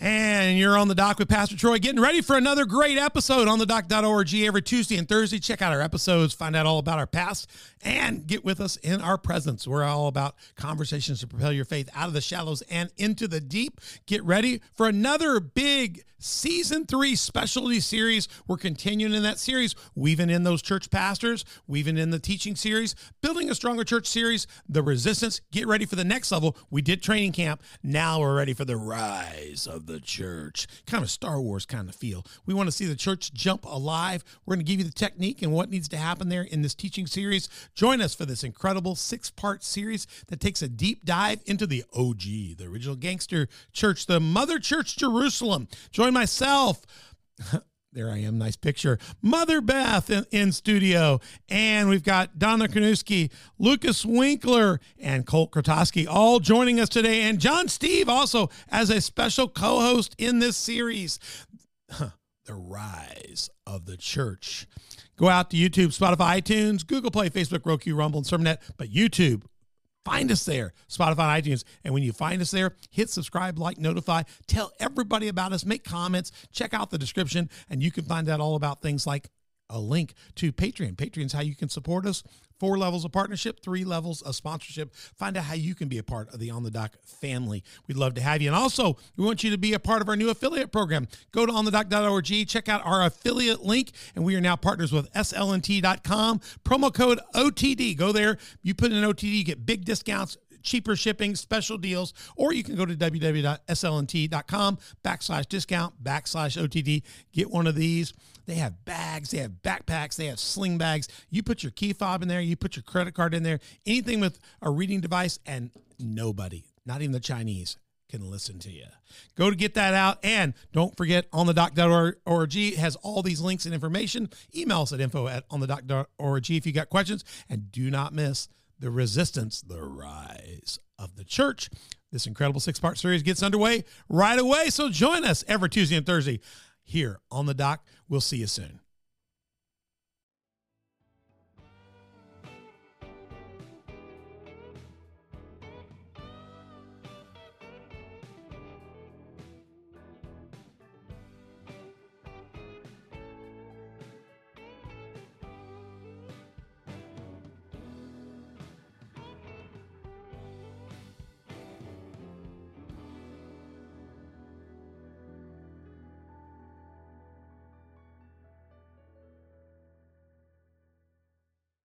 And you're on the dock with Pastor Troy, getting ready for another great episode on the dock.org every Tuesday and Thursday. Check out our episodes, find out all about our past, and get with us in our presence. We're all about conversations to propel your faith out of the shallows and into the deep. Get ready for another big season three specialty series. We're continuing in that series, weaving in those church pastors, weaving in the teaching series, building a stronger church series, the resistance. Get ready for the next level. We did training camp. Now we're ready for the rise of the church. Kind of Star Wars kind of feel. We want to see the church jump alive. We're going to give you the technique and what needs to happen there in this teaching series. Join us for this incredible six part series that takes a deep dive into the OG, the original gangster church, the Mother Church Jerusalem. Join myself. There I am. Nice picture. Mother Beth in, in studio. And we've got Donna Kanuski, Lucas Winkler, and Colt Krotowski all joining us today. And John Steve also as a special co host in this series. The rise of the church. Go out to YouTube, Spotify, iTunes, Google Play, Facebook, Roku, Rumble, and Sermonet. But YouTube, Find us there, Spotify, iTunes. And when you find us there, hit subscribe, like, notify, tell everybody about us, make comments, check out the description, and you can find out all about things like a link to Patreon. Patreon's how you can support us. Four levels of partnership, three levels of sponsorship. Find out how you can be a part of the On the Dock family. We'd love to have you. And also, we want you to be a part of our new affiliate program. Go to onthedock.org, check out our affiliate link, and we are now partners with slnt.com. Promo code OTD. Go there. You put in an OTD, you get big discounts cheaper shipping, special deals, or you can go to www.slnt.com backslash discount backslash OTD. Get one of these. They have bags, they have backpacks, they have sling bags. You put your key fob in there, you put your credit card in there, anything with a reading device, and nobody, not even the Chinese, can listen to you. Go to get that out. And don't forget, on the dock.org has all these links and information. Email us at info at on the dock.org if you got questions. And do not miss the resistance, the rise of the church. This incredible six part series gets underway right away. So join us every Tuesday and Thursday here on the dock. We'll see you soon.